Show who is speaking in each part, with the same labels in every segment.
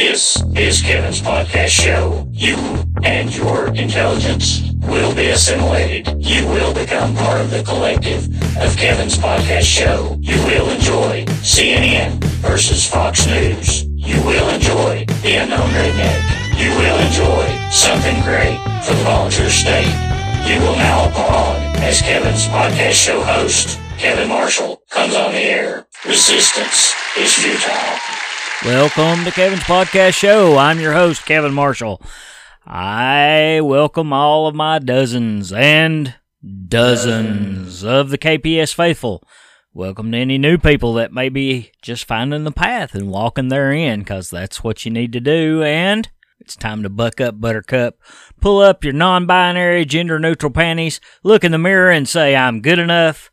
Speaker 1: This is Kevin's podcast show. You and your intelligence will be assimilated. You will become part of the collective of Kevin's podcast show. You will enjoy CNN versus Fox News. You will enjoy the unknown redneck. You will enjoy something great for the volunteer state. You will now applaud as Kevin's podcast show host, Kevin Marshall, comes on the air. Resistance is futile.
Speaker 2: Welcome to Kevin's Podcast Show. I'm your host, Kevin Marshall. I welcome all of my dozens and dozens of the KPS faithful. Welcome to any new people that may be just finding the path and walking therein, because that's what you need to do. And it's time to buck up, Buttercup. Pull up your non binary, gender neutral panties, look in the mirror, and say, I'm good enough,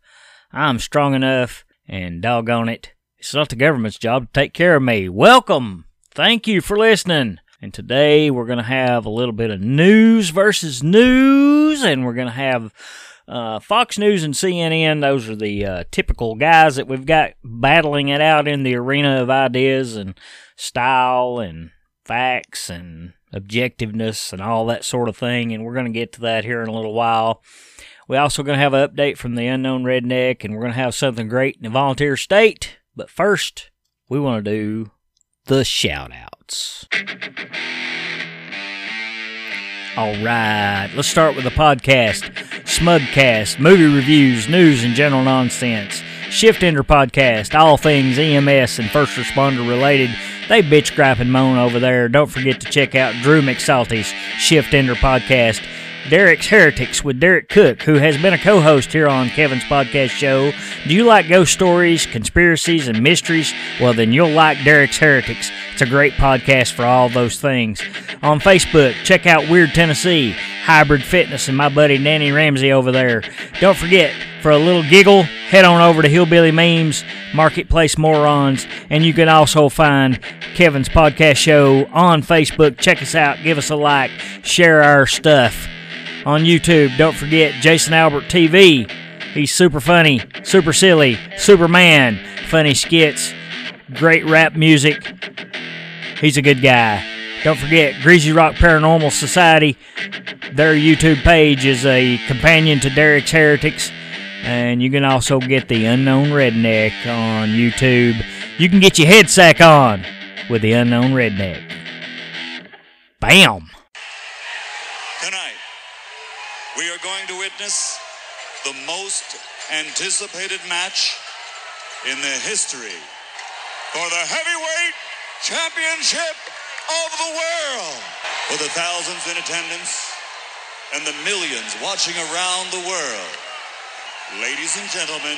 Speaker 2: I'm strong enough, and doggone it, it's not the government's job to take care of me. Welcome. Thank you for listening. And today we're going to have a little bit of news versus news, and we're going to have uh, Fox News and CNN. Those are the uh, typical guys that we've got battling it out in the arena of ideas and style and facts and objectiveness and all that sort of thing. And we're going to get to that here in a little while. We're also going to have an update from the unknown redneck, and we're going to have something great in the volunteer state. But first, we want to do the shout outs. All right, let's start with the podcast Smugcast, movie reviews, news, and general nonsense. Shift Ender Podcast, all things EMS and first responder related. They bitch, gripe, and moan over there. Don't forget to check out Drew McSalty's Shift Ender Podcast. Derek's Heretics with Derek Cook, who has been a co host here on Kevin's podcast show. Do you like ghost stories, conspiracies, and mysteries? Well, then you'll like Derek's Heretics. It's a great podcast for all those things. On Facebook, check out Weird Tennessee, Hybrid Fitness, and my buddy Danny Ramsey over there. Don't forget, for a little giggle, head on over to Hillbilly Memes, Marketplace Morons, and you can also find Kevin's podcast show on Facebook. Check us out, give us a like, share our stuff on YouTube. Don't forget Jason Albert TV. He's super funny, super silly, Superman, funny skits, great rap music. He's a good guy. Don't forget Greasy Rock Paranormal Society. Their YouTube page is a companion to Derek's Heretics. And you can also get the Unknown Redneck on YouTube. You can get your head sack on with the Unknown Redneck. Bam!
Speaker 3: We are going to witness the most anticipated match in the history for the heavyweight championship of the world. For the thousands in attendance and the millions watching around the world, ladies and gentlemen,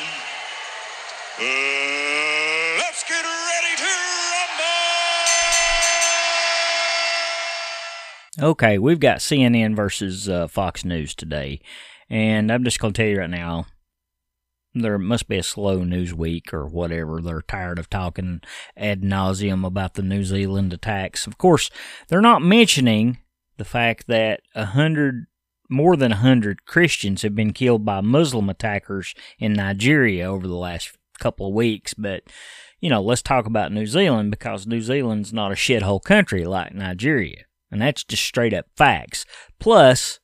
Speaker 3: uh,
Speaker 2: Okay, we've got CNN versus uh, Fox News today, and I'm just going to tell you right now, there must be a slow news week or whatever. They're tired of talking ad nauseum about the New Zealand attacks. Of course, they're not mentioning the fact that a hundred, more than a hundred Christians have been killed by Muslim attackers in Nigeria over the last couple of weeks. But you know, let's talk about New Zealand because New Zealand's not a shithole country like Nigeria. And that's just straight up facts. Plus,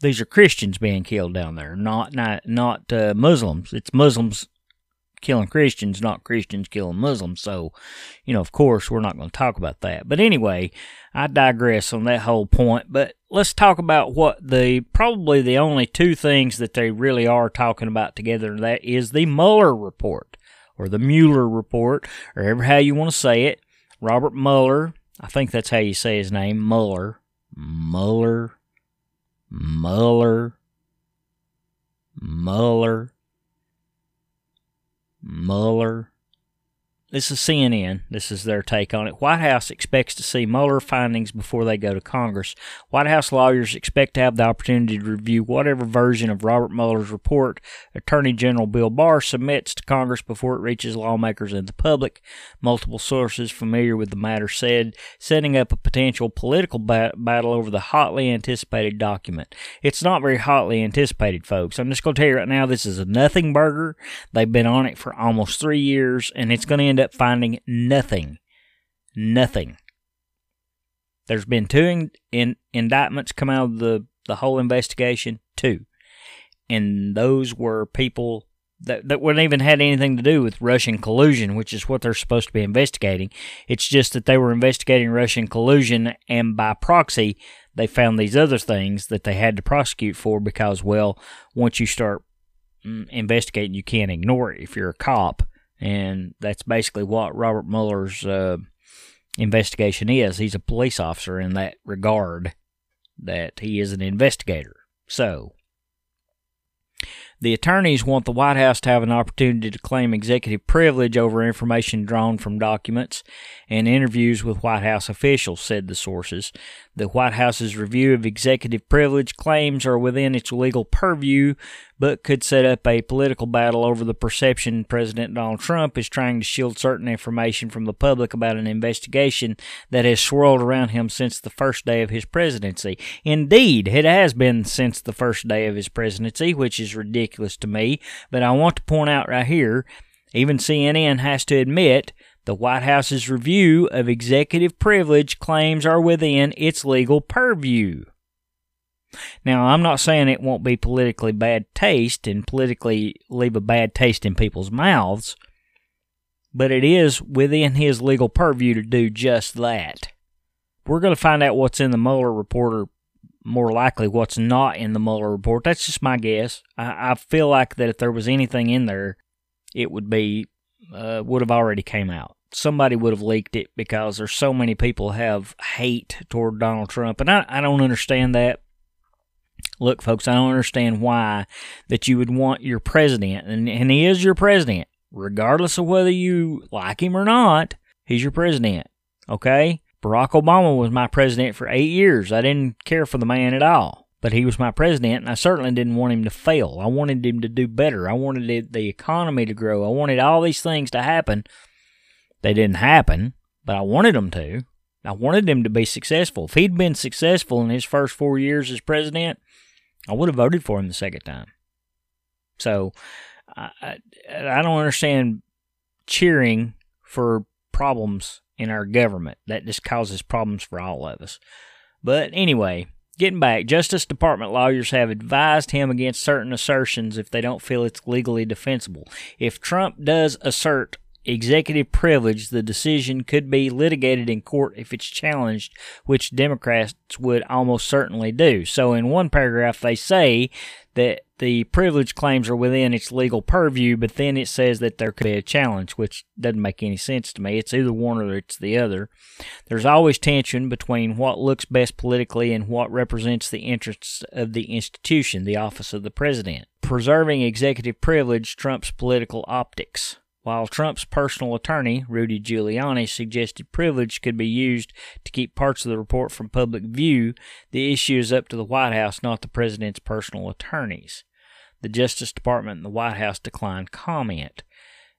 Speaker 2: these are Christians being killed down there, not not not uh, Muslims. It's Muslims killing Christians, not Christians killing Muslims. So, you know, of course, we're not going to talk about that. But anyway, I digress on that whole point. But let's talk about what the probably the only two things that they really are talking about together. And that is the Mueller report or the Mueller report, or ever how you want to say it. Robert Mueller, I think that's how you say his name, Mueller. Mueller. Mueller. Mueller. Mueller. This is CNN. This is their take on it. White House expects to see Mueller findings before they go to Congress. White House lawyers expect to have the opportunity to review whatever version of Robert Mueller's report Attorney General Bill Barr submits to Congress before it reaches lawmakers and the public. Multiple sources familiar with the matter said, setting up a potential political bat- battle over the hotly anticipated document. It's not very hotly anticipated, folks. I'm just going to tell you right now, this is a nothing burger. They've been on it for almost three years, and it's going to end up finding nothing. Nothing. There's been two in, in, indictments come out of the, the whole investigation, two. And those were people that, that wouldn't even had anything to do with Russian collusion, which is what they're supposed to be investigating. It's just that they were investigating Russian collusion, and by proxy, they found these other things that they had to prosecute for because, well, once you start mm, investigating, you can't ignore it if you're a cop. And that's basically what Robert Mueller's uh, investigation is. He's a police officer in that regard, that he is an investigator. So, the attorneys want the White House to have an opportunity to claim executive privilege over information drawn from documents and interviews with White House officials, said the sources. The White House's review of executive privilege claims are within its legal purview, but could set up a political battle over the perception President Donald Trump is trying to shield certain information from the public about an investigation that has swirled around him since the first day of his presidency. Indeed, it has been since the first day of his presidency, which is ridiculous to me, but I want to point out right here even CNN has to admit the White House's review of executive privilege claims are within its legal purview. Now, I'm not saying it won't be politically bad taste and politically leave a bad taste in people's mouths, but it is within his legal purview to do just that. We're going to find out what's in the Mueller report, or more likely what's not in the Mueller report. That's just my guess. I, I feel like that if there was anything in there, it would be uh, would have already came out somebody would have leaked it because there's so many people have hate toward Donald Trump, and I, I don't understand that. Look, folks, I don't understand why that you would want your president, and, and he is your president, regardless of whether you like him or not. He's your president, okay? Barack Obama was my president for eight years. I didn't care for the man at all, but he was my president, and I certainly didn't want him to fail. I wanted him to do better. I wanted the economy to grow. I wanted all these things to happen they didn't happen, but I wanted them to. I wanted him to be successful. If he'd been successful in his first four years as president, I would have voted for him the second time. So I, I, I don't understand cheering for problems in our government. That just causes problems for all of us. But anyway, getting back, Justice Department lawyers have advised him against certain assertions if they don't feel it's legally defensible. If Trump does assert executive privilege, the decision could be litigated in court if it's challenged, which Democrats would almost certainly do. So, in one paragraph, they say that the privilege claims are within its legal purview, but then it says that there could be a challenge, which doesn't make any sense to me. It's either one or it's the other. There's always tension between what looks best politically and what represents the interests of the institution, the office of the president. Preserving executive privilege trumps political optics. While Trump's personal attorney, Rudy Giuliani, suggested privilege could be used to keep parts of the report from public view, the issue is up to the White House, not the president's personal attorneys. The Justice Department and the White House declined comment.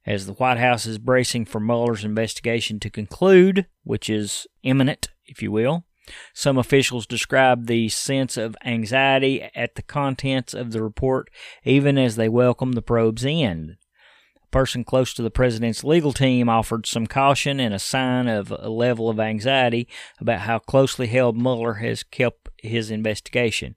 Speaker 2: As the White House is bracing for Mueller's investigation to conclude, which is imminent, if you will, some officials describe the sense of anxiety at the contents of the report even as they welcome the probe's end person close to the president's legal team offered some caution and a sign of a level of anxiety about how closely held Mueller has kept his investigation.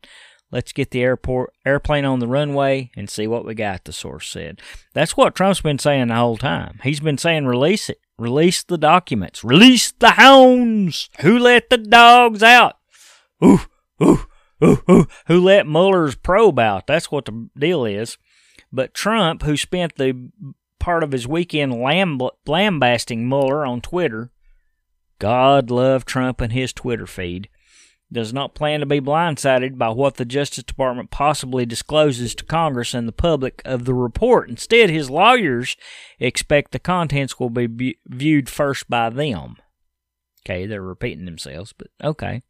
Speaker 2: Let's get the airport airplane on the runway and see what we got, the source said. That's what Trump's been saying the whole time. He's been saying release it. Release the documents. Release the hounds. Who let the dogs out? Ooh, ooh, ooh, ooh. Who let Mueller's probe out? That's what the deal is. But Trump, who spent the part of his weekend lambasting Mueller on Twitter. God love Trump and his Twitter feed. Does not plan to be blindsided by what the Justice Department possibly discloses to Congress and the public of the report. Instead, his lawyers expect the contents will be viewed first by them. Okay, they're repeating themselves, but okay.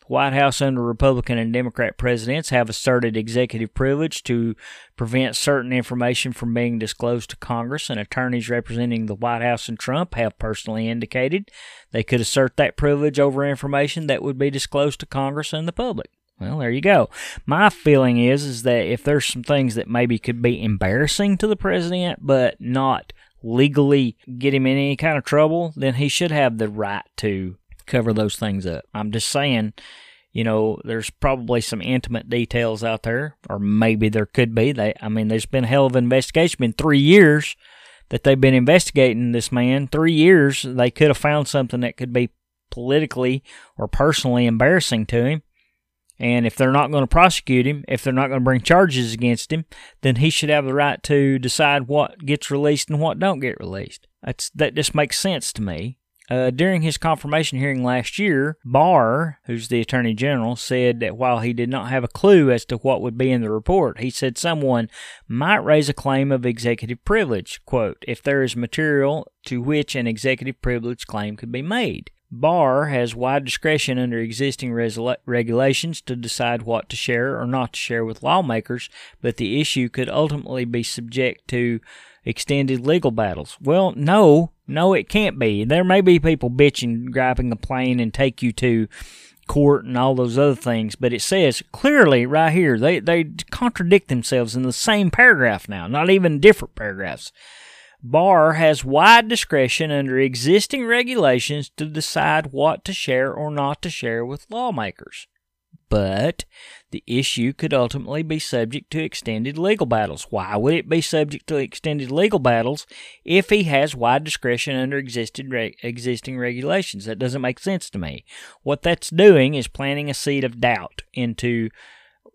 Speaker 2: The White House under Republican and Democrat presidents have asserted executive privilege to prevent certain information from being disclosed to Congress, and attorneys representing the White House and Trump have personally indicated they could assert that privilege over information that would be disclosed to Congress and the public. Well, there you go. My feeling is is that if there's some things that maybe could be embarrassing to the president, but not legally get him in any kind of trouble, then he should have the right to cover those things up. I'm just saying, you know, there's probably some intimate details out there, or maybe there could be. They, I mean, there's been a hell of an investigation. It's Been three years that they've been investigating this man. Three years, they could have found something that could be politically or personally embarrassing to him. And if they're not going to prosecute him, if they're not going to bring charges against him, then he should have the right to decide what gets released and what don't get released. That's that just makes sense to me. Uh, during his confirmation hearing last year, Barr, who's the Attorney General, said that while he did not have a clue as to what would be in the report, he said someone might raise a claim of executive privilege, quote, if there is material to which an executive privilege claim could be made. Barr has wide discretion under existing regulations to decide what to share or not to share with lawmakers, but the issue could ultimately be subject to extended legal battles. Well, no, no, it can't be. There may be people bitching, griping, complaining, and take you to court and all those other things, but it says clearly right here they they contradict themselves in the same paragraph now, not even different paragraphs. Barr has wide discretion under existing regulations to decide what to share or not to share with lawmakers. But the issue could ultimately be subject to extended legal battles. Why would it be subject to extended legal battles if he has wide discretion under existing existing regulations? That doesn't make sense to me. What that's doing is planting a seed of doubt into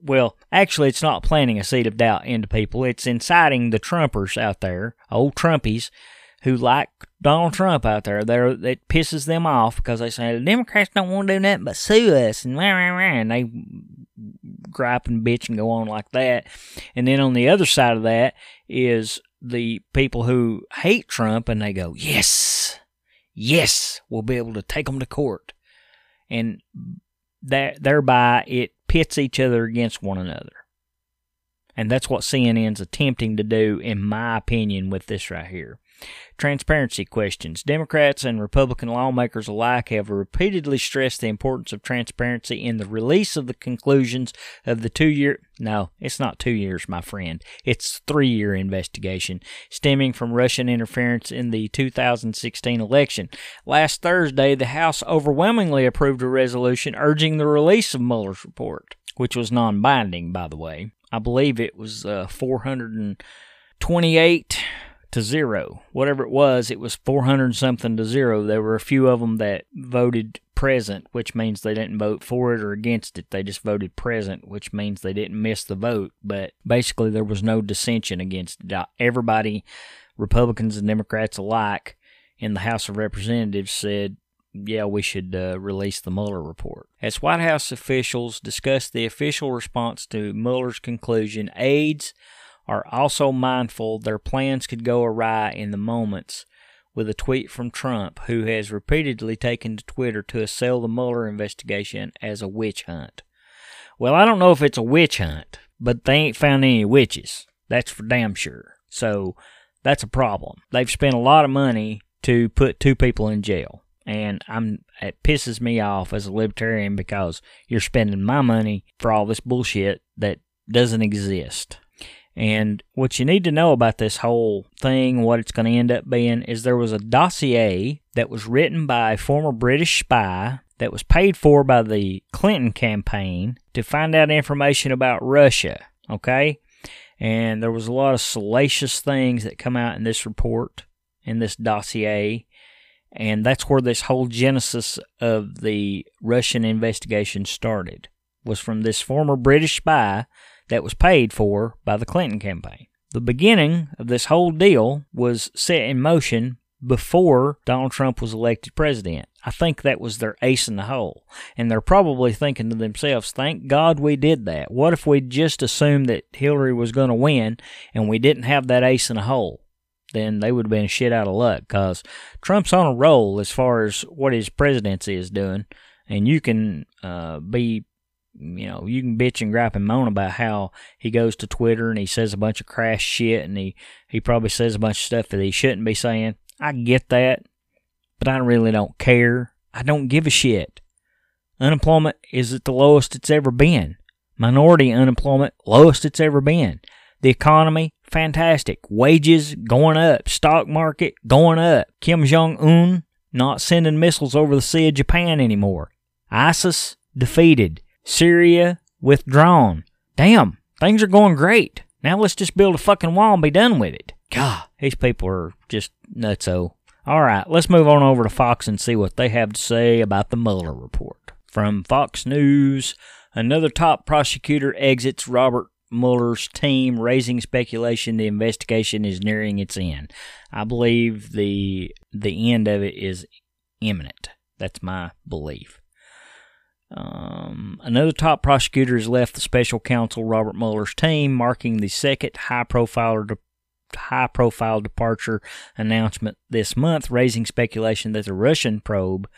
Speaker 2: well, actually, it's not planting a seed of doubt into people. It's inciting the Trumpers out there, old Trumpies, who like Donald Trump out there. There, it pisses them off because they say the Democrats don't want to do nothing but sue us, and rah, rah, rah, and they gripe and bitch and go on like that. And then on the other side of that is the people who hate Trump, and they go, "Yes, yes, we'll be able to take them to court," and that thereby it pits each other against one another. And that's what CNN's attempting to do, in my opinion, with this right here. Transparency questions. Democrats and Republican lawmakers alike have repeatedly stressed the importance of transparency in the release of the conclusions of the two year, no, it's not two years, my friend. It's three year investigation stemming from Russian interference in the 2016 election. Last Thursday, the House overwhelmingly approved a resolution urging the release of Mueller's report, which was non binding, by the way. I believe it was uh, 428 to zero. Whatever it was, it was 400 something to zero. There were a few of them that voted present, which means they didn't vote for it or against it. They just voted present, which means they didn't miss the vote. But basically, there was no dissension against it. Everybody, Republicans and Democrats alike, in the House of Representatives said, yeah, we should uh, release the Mueller report. As White House officials discussed the official response to Mueller's conclusion, aides are also mindful their plans could go awry in the moments with a tweet from Trump, who has repeatedly taken to Twitter to assail the Mueller investigation as a witch hunt. Well, I don't know if it's a witch hunt, but they ain't found any witches. That's for damn sure. So that's a problem. They've spent a lot of money to put two people in jail. And I'm it pisses me off as a libertarian because you're spending my money for all this bullshit that doesn't exist. And what you need to know about this whole thing, what it's going to end up being, is there was a dossier that was written by a former British spy that was paid for by the Clinton campaign to find out information about Russia. Okay? And there was a lot of salacious things that come out in this report, in this dossier. And that's where this whole genesis of the Russian investigation started, was from this former British spy that was paid for by the Clinton campaign. The beginning of this whole deal was set in motion before Donald Trump was elected president. I think that was their ace in the hole. And they're probably thinking to themselves, thank God we did that. What if we just assumed that Hillary was going to win and we didn't have that ace in the hole? Then they would have been shit out of luck because Trump's on a roll as far as what his presidency is doing. And you can uh, be you know, you can bitch and gripe and moan about how he goes to Twitter and he says a bunch of crass shit and he, he probably says a bunch of stuff that he shouldn't be saying. I get that, but I really don't care. I don't give a shit. Unemployment is at the lowest it's ever been. Minority unemployment, lowest it's ever been. The economy, fantastic. Wages going up. Stock market going up. Kim Jong Un not sending missiles over the Sea of Japan anymore. ISIS defeated. Syria withdrawn. Damn, things are going great. Now let's just build a fucking wall and be done with it. God, these people are just nutso. All right, let's move on over to Fox and see what they have to say about the Mueller report. From Fox News, another top prosecutor exits Robert Mueller's team, raising speculation the investigation is nearing its end. I believe the the end of it is imminent. That's my belief. Um, another top prosecutor has left the special counsel Robert Mueller's team, marking the second high profile de- high profile departure announcement this month, raising speculation that the Russian probe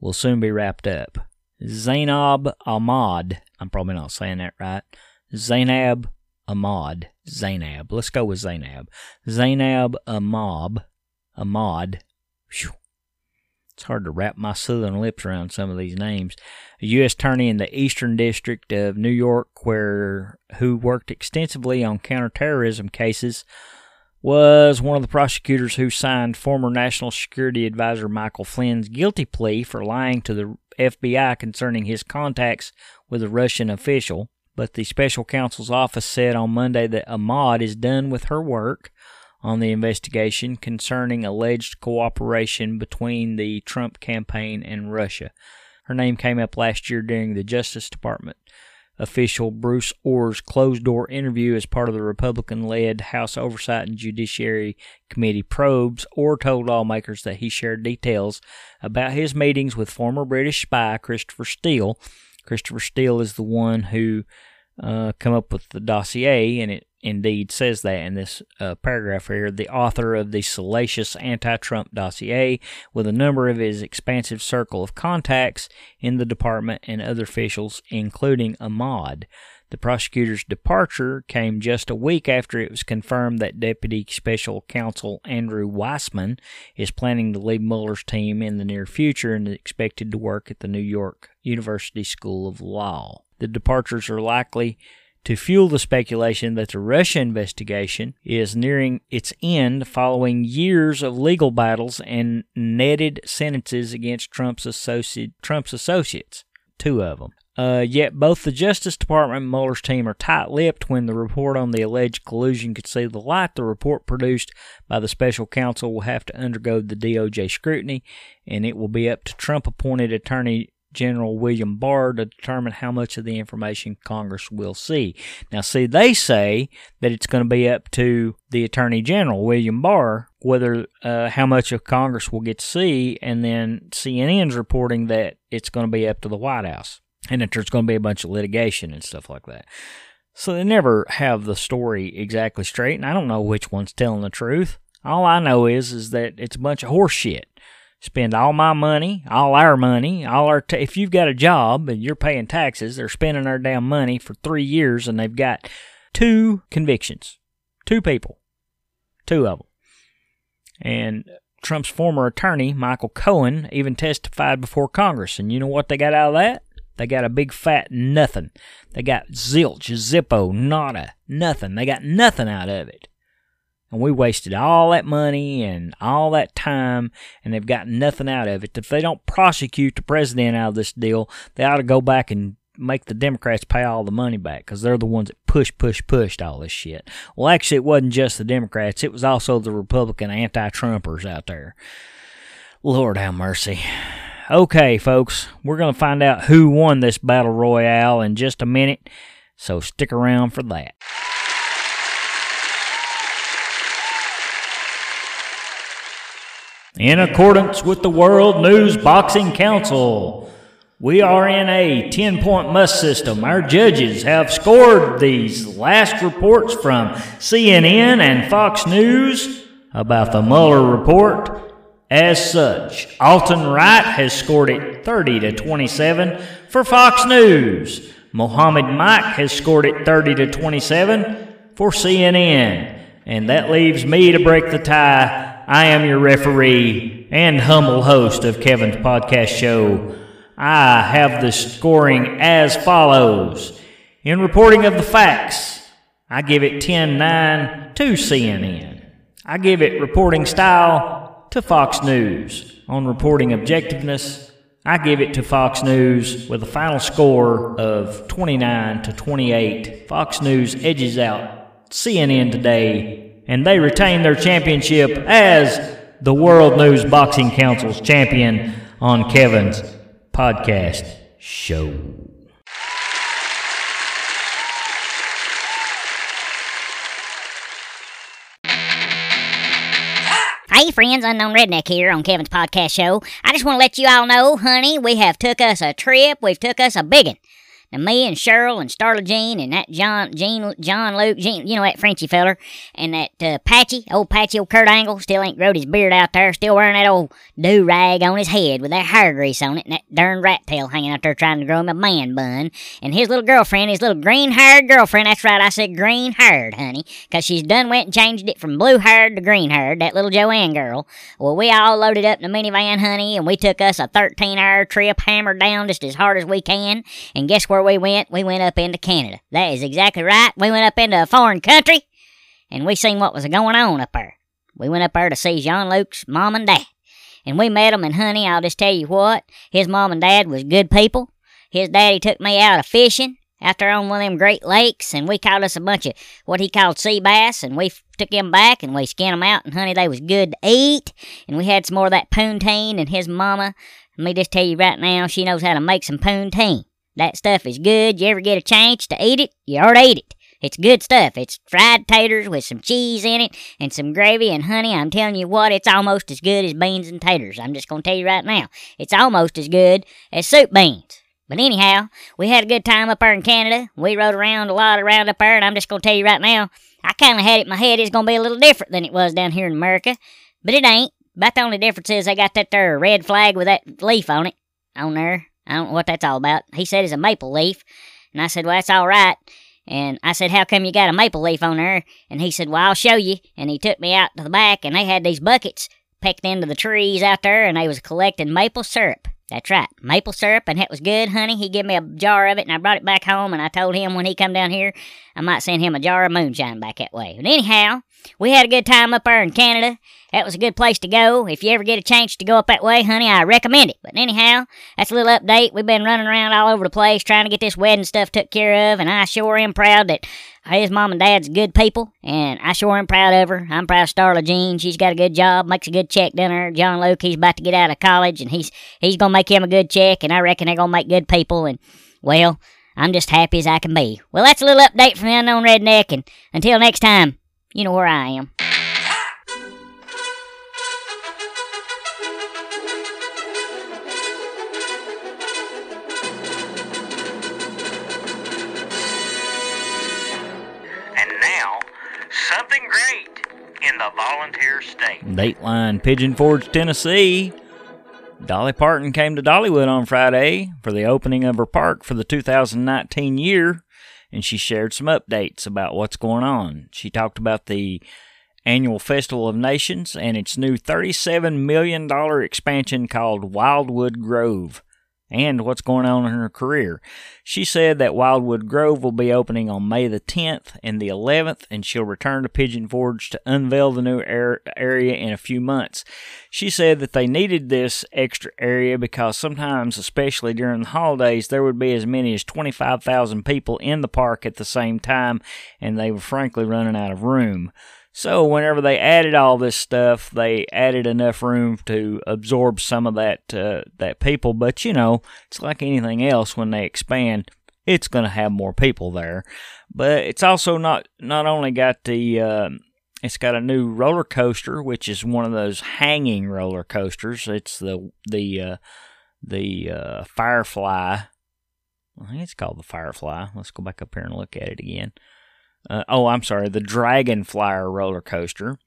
Speaker 2: will soon be wrapped up. Zainab Ahmad, I'm probably not saying that right. Zainab Ahmad, Zainab. Let's go with Zainab. Zainab Ahmad, Ahmad. Whew. It's hard to wrap my southern lips around some of these names. A U.S. attorney in the Eastern District of New York, where who worked extensively on counterterrorism cases, was one of the prosecutors who signed former National Security Advisor Michael Flynn's guilty plea for lying to the FBI concerning his contacts with a Russian official. But the special counsel's office said on Monday that Ahmad is done with her work on the investigation concerning alleged cooperation between the Trump campaign and Russia. Her name came up last year during the Justice Department official Bruce Ohr's closed door interview as part of the Republican led House Oversight and Judiciary Committee probes. Ohr told lawmakers that he shared details about his meetings with former British spy Christopher Steele. Christopher Steele is the one who uh, come up with the dossier, and it indeed says that in this uh, paragraph here. The author of the salacious anti Trump dossier, with a number of his expansive circle of contacts in the department and other officials, including Ahmad. The prosecutor's departure came just a week after it was confirmed that Deputy Special Counsel Andrew Weissmann is planning to leave Mueller's team in the near future and is expected to work at the New York University School of Law. The departures are likely to fuel the speculation that the Russia investigation is nearing its end following years of legal battles and netted sentences against Trump's, associate, Trump's associates, two of them. Uh, yet both the Justice Department and Mueller's team are tight-lipped when the report on the alleged collusion could see the light. The report produced by the special counsel will have to undergo the DOJ scrutiny, and it will be up to Trump-appointed Attorney General William Barr to determine how much of the information Congress will see. Now, see, they say that it's going to be up to the Attorney General William Barr whether uh, how much of Congress will get to see, and then CNN's reporting that it's going to be up to the White House and that there's going to be a bunch of litigation and stuff like that. So they never have the story exactly straight, and I don't know which one's telling the truth. All I know is is that it's a bunch of horseshit spend all my money, all our money, all our. T- if you've got a job and you're paying taxes, they're spending our damn money for three years, and they've got two convictions, two people, two of them, and Trump's former attorney Michael Cohen even testified before Congress, and you know what they got out of that? They got a big fat nothing. They got zilch, zippo, nada, nothing. They got nothing out of it. And we wasted all that money and all that time, and they've got nothing out of it. If they don't prosecute the president out of this deal, they ought to go back and make the Democrats pay all the money back because they're the ones that push, push, pushed all this shit. Well, actually, it wasn't just the Democrats, it was also the Republican anti Trumpers out there. Lord have mercy. Okay, folks, we're going to find out who won this battle royale in just a minute, so stick around for that. In accordance with the World News Boxing Council, we are in a 10 point must system. Our judges have scored these last reports from CNN and Fox News about the Mueller report. As such, Alton Wright has scored it 30 to 27 for Fox News. Mohammed Mike has scored it 30 to 27 for CNN. And that leaves me to break the tie I am your referee and humble host of Kevin's podcast show. I have the scoring as follows. In reporting of the facts, I give it 10 9 to CNN. I give it reporting style to Fox News. On reporting objectiveness, I give it to Fox News with a final score of 29 to 28. Fox News edges out CNN today, and they retain their championship as the World News Boxing Council's champion on Kevin's podcast show.
Speaker 4: Hey friends, Unknown Redneck here on Kevin's podcast show. I just want to let you all know, honey, we have took us a trip. We've took us a biggin'. Now me and Cheryl and Starla Jean and that John Jean John Luke Jean, you know that Frenchy feller, and that uh, Patchy, old Patchy, old Kurt Angle, still ain't growed his beard out there, still wearing that old do rag on his head with that hair grease on it, and that darn rat tail hanging out there trying to grow him a man bun, and his little girlfriend, his little green haired girlfriend. That's right, I said green haired, honey, 'cause she's done went and changed it from blue haired to green haired. That little Joanne girl. Well, we all loaded up in the minivan, honey, and we took us a 13 hour trip, hammered down just as hard as we can, and guess where we went? We went up into Canada. That is exactly right. We went up into a foreign country, and we seen what was going on up there. We went up there to see Jean Luc's mom and dad. And we met 'em, and honey, I'll just tell you what, his mom and dad was good people. His daddy took me out a fishing there on one of them Great Lakes, and we caught us a bunch of what he called sea bass, and we took them back and we skinned skinned 'em out, and honey, they was good to eat. And we had some more of that poutine, and his mama, let me just tell you right now, she knows how to make some poutine. That stuff is good. You ever get a chance to eat it, you ought to eat it. It's good stuff. It's fried taters with some cheese in it and some gravy. And honey, I'm telling you what, it's almost as good as beans and taters. I'm just going to tell you right now. It's almost as good as soup beans. But anyhow, we had a good time up there in Canada. We rode around a lot around up there, and I'm just going to tell you right now, I kind of had it in my head it's going to be a little different than it was down here in America. But it ain't. About the only difference is they got that there red flag with that leaf on it. On there. I don't know what that's all about. He said it's a maple leaf. And I said, well, that's all right. And I said, how come you got a maple leaf on there? And he said, well, I'll show you. And he took me out to the back, and they had these buckets pecked into the trees out there, and they was collecting maple syrup. That's right, maple syrup, and it was good, honey. He gave me a jar of it, and I brought it back home, and I told him when he come down here, I might send him a jar of moonshine back that way. But anyhow, we had a good time up there in Canada. That was a good place to go. If you ever get a chance to go up that way, honey, I recommend it. But anyhow, that's a little update. We've been running around all over the place trying to get this wedding stuff took care of, and I sure am proud that his mom and dad's good people, and I sure am proud of her. I'm proud of Starla Jean. She's got a good job, makes a good check down there. John Luke, he's about to get out of college, and he's he's gonna make him a good check, and I reckon they're gonna make good people. And well, I'm just happy as I can be. Well, that's a little update from the unknown redneck, and until next time, you know where I am.
Speaker 5: And now, something great in the volunteer state.
Speaker 2: Dateline Pigeon Forge, Tennessee. Dolly Parton came to Dollywood on Friday for the opening of her park for the 2019 year, and she shared some updates about what's going on. She talked about the annual Festival of Nations and its new $37 million expansion called Wildwood Grove and what's going on in her career. She said that Wildwood Grove will be opening on May the 10th and the 11th, and she'll return to Pigeon Forge to unveil the new area in a few months. She said that they needed this extra area because sometimes, especially during the holidays, there would be as many as 25,000 people in the park at the same time, and they were frankly running out of room. So whenever they added all this stuff, they added enough room to absorb some of that uh, that people. But you know, it's like anything else when they expand, it's going to have more people there. But it's also not not only got the uh, it's got a new roller coaster, which is one of those hanging roller coasters. It's the the uh, the uh, Firefly. I think it's called the Firefly. Let's go back up here and look at it again. Uh, oh, I'm sorry, the Dragonflier roller coaster.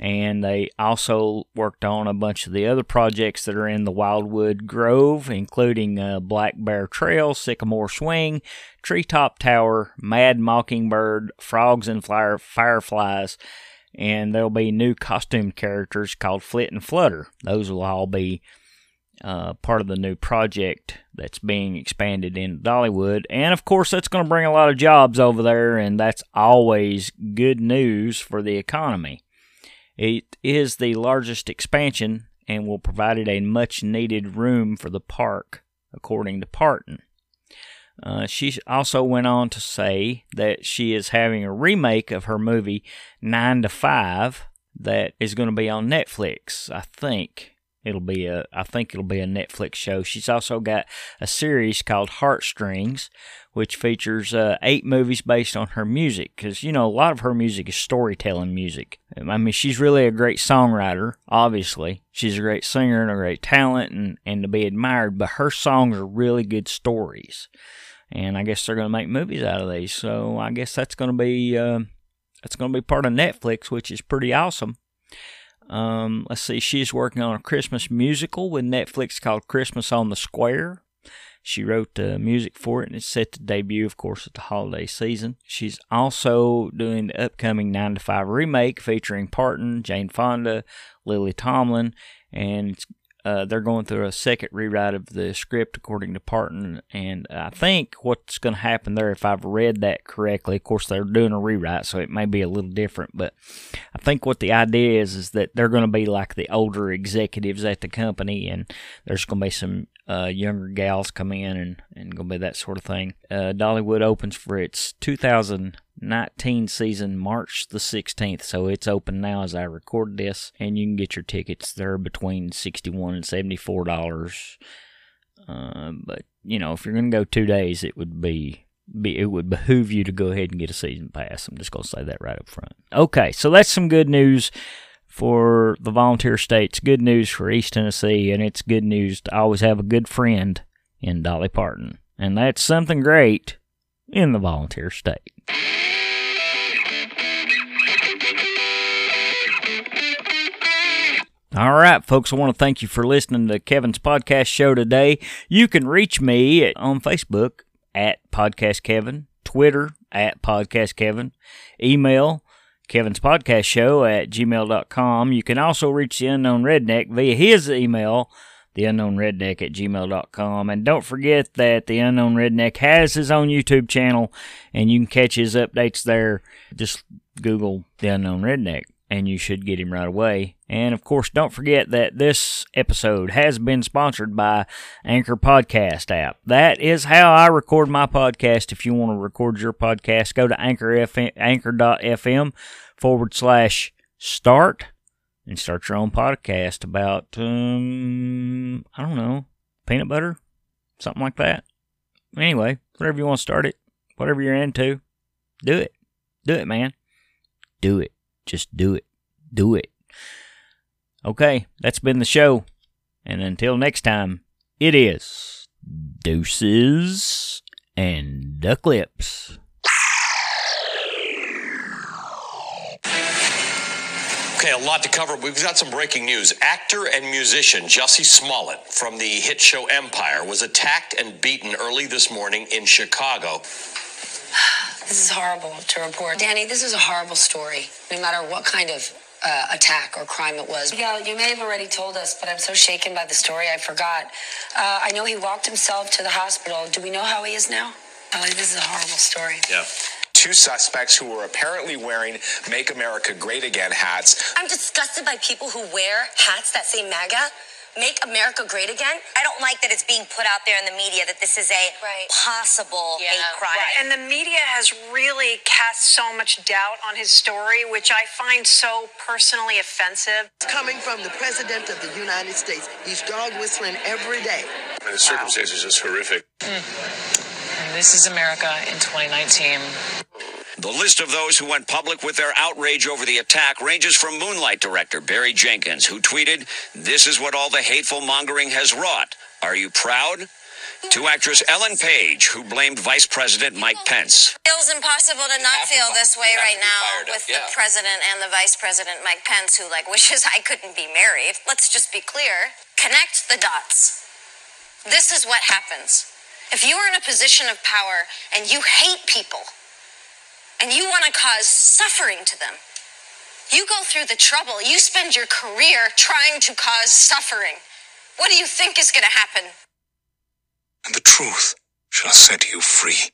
Speaker 2: And they also worked on a bunch of the other projects that are in the Wildwood Grove, including uh, Black Bear Trail, Sycamore Swing, Treetop Tower, Mad Mockingbird, Frogs and Fire, Fireflies, and there'll be new costume characters called Flit and Flutter. Those will all be uh, part of the new project that's being expanded in Dollywood. And of course, that's going to bring a lot of jobs over there, and that's always good news for the economy. It is the largest expansion and will provide it a much needed room for the park, according to Parton. Uh, she also went on to say that she is having a remake of her movie Nine to Five that is going to be on Netflix. I think it'll be a. I think it'll be a Netflix show. She's also got a series called Heartstrings, which features uh, eight movies based on her music. Because you know a lot of her music is storytelling music. I mean, she's really a great songwriter. Obviously, she's a great singer and a great talent, and and to be admired. But her songs are really good stories and I guess they're going to make movies out of these. So I guess that's going to be uh, that's going to be part of Netflix, which is pretty awesome. Um, let's see, she's working on a Christmas musical with Netflix called Christmas on the Square. She wrote the music for it and it's set to debut, of course, at the holiday season. She's also doing the upcoming 9 to 5 remake featuring Parton, Jane Fonda, Lily Tomlin, and uh, they're going through a second rewrite of the script according to Parton, and I think what's going to happen there, if I've read that correctly, of course they're doing a rewrite, so it may be a little different, but I think what the idea is is that they're going to be like the older executives at the company, and there's going to be some uh, younger gals come in and, and going to be that sort of thing. Uh, Dollywood opens for its 2000 19 season March the 16th. So it's open now as I record this, and you can get your tickets. They're between 61 and 74 dollars. Uh, but you know, if you're going to go two days, it would be, be it would behoove you to go ahead and get a season pass. I'm just going to say that right up front. Okay, so that's some good news for the volunteer states. Good news for East Tennessee, and it's good news to always have a good friend in Dolly Parton, and that's something great in the volunteer state. All right, folks, I want to thank you for listening to Kevin's podcast show today. You can reach me on Facebook at Podcast Kevin, Twitter at Podcast Kevin, email Kevin's Podcast Show at gmail.com. You can also reach the Unknown Redneck via his email, the unknown redneck at gmail.com. And don't forget that the unknown redneck has his own YouTube channel and you can catch his updates there. Just Google the unknown redneck and you should get him right away. And of course, don't forget that this episode has been sponsored by Anchor Podcast app. That is how I record my podcast. If you want to record your podcast, go to Anchor FM, anchor.fm forward slash start and start your own podcast about, um, I don't know, peanut butter, something like that. Anyway, whatever you want to start it, whatever you're into, do it. Do it, man. Do it. Just do it. Do it. Okay, that's been the show. And until next time, it is deuces and duck lips.
Speaker 6: Okay, a lot to cover. We've got some breaking news. Actor and musician Jussie Smollett from the hit show Empire was attacked and beaten early this morning in Chicago.
Speaker 7: This is horrible to report. Danny, this is a horrible story, no matter what kind of uh, attack or crime it was. Miguel, you may have already told us, but I'm so shaken by the story, I forgot. Uh, I know he walked himself to the hospital. Do we know how he is now? Ellie, this is a horrible story.
Speaker 6: Yeah.
Speaker 8: Two suspects who were apparently wearing Make America Great Again hats.
Speaker 9: I'm disgusted by people who wear hats that say MAGA. Make America great again. I don't like that it's being put out there in the media that this is a
Speaker 7: Right.
Speaker 9: possible hate crime.
Speaker 10: And the media has really cast so much doubt on his story, which I find so personally offensive.
Speaker 11: coming from the President of the United States. He's dog whistling every day.
Speaker 8: And the circumstances just horrific. Hmm.
Speaker 12: And This is America in 2019.
Speaker 13: The list of those who went public with their outrage over the attack ranges from Moonlight director Barry Jenkins, who tweeted, This is what all the hateful mongering has wrought. Are you proud? To actress Ellen Page, who blamed Vice President Mike Pence.
Speaker 9: It feels impossible to not feel this way right now with
Speaker 6: yeah.
Speaker 9: the president and the vice president Mike Pence, who like wishes I couldn't be married. Let's just be clear. Connect the dots. This is what happens. If you are in a position of power and you hate people and you want to cause suffering to them, you go through the trouble. You spend your career trying to cause suffering. What do you think is going to happen?
Speaker 8: And the truth shall set you free.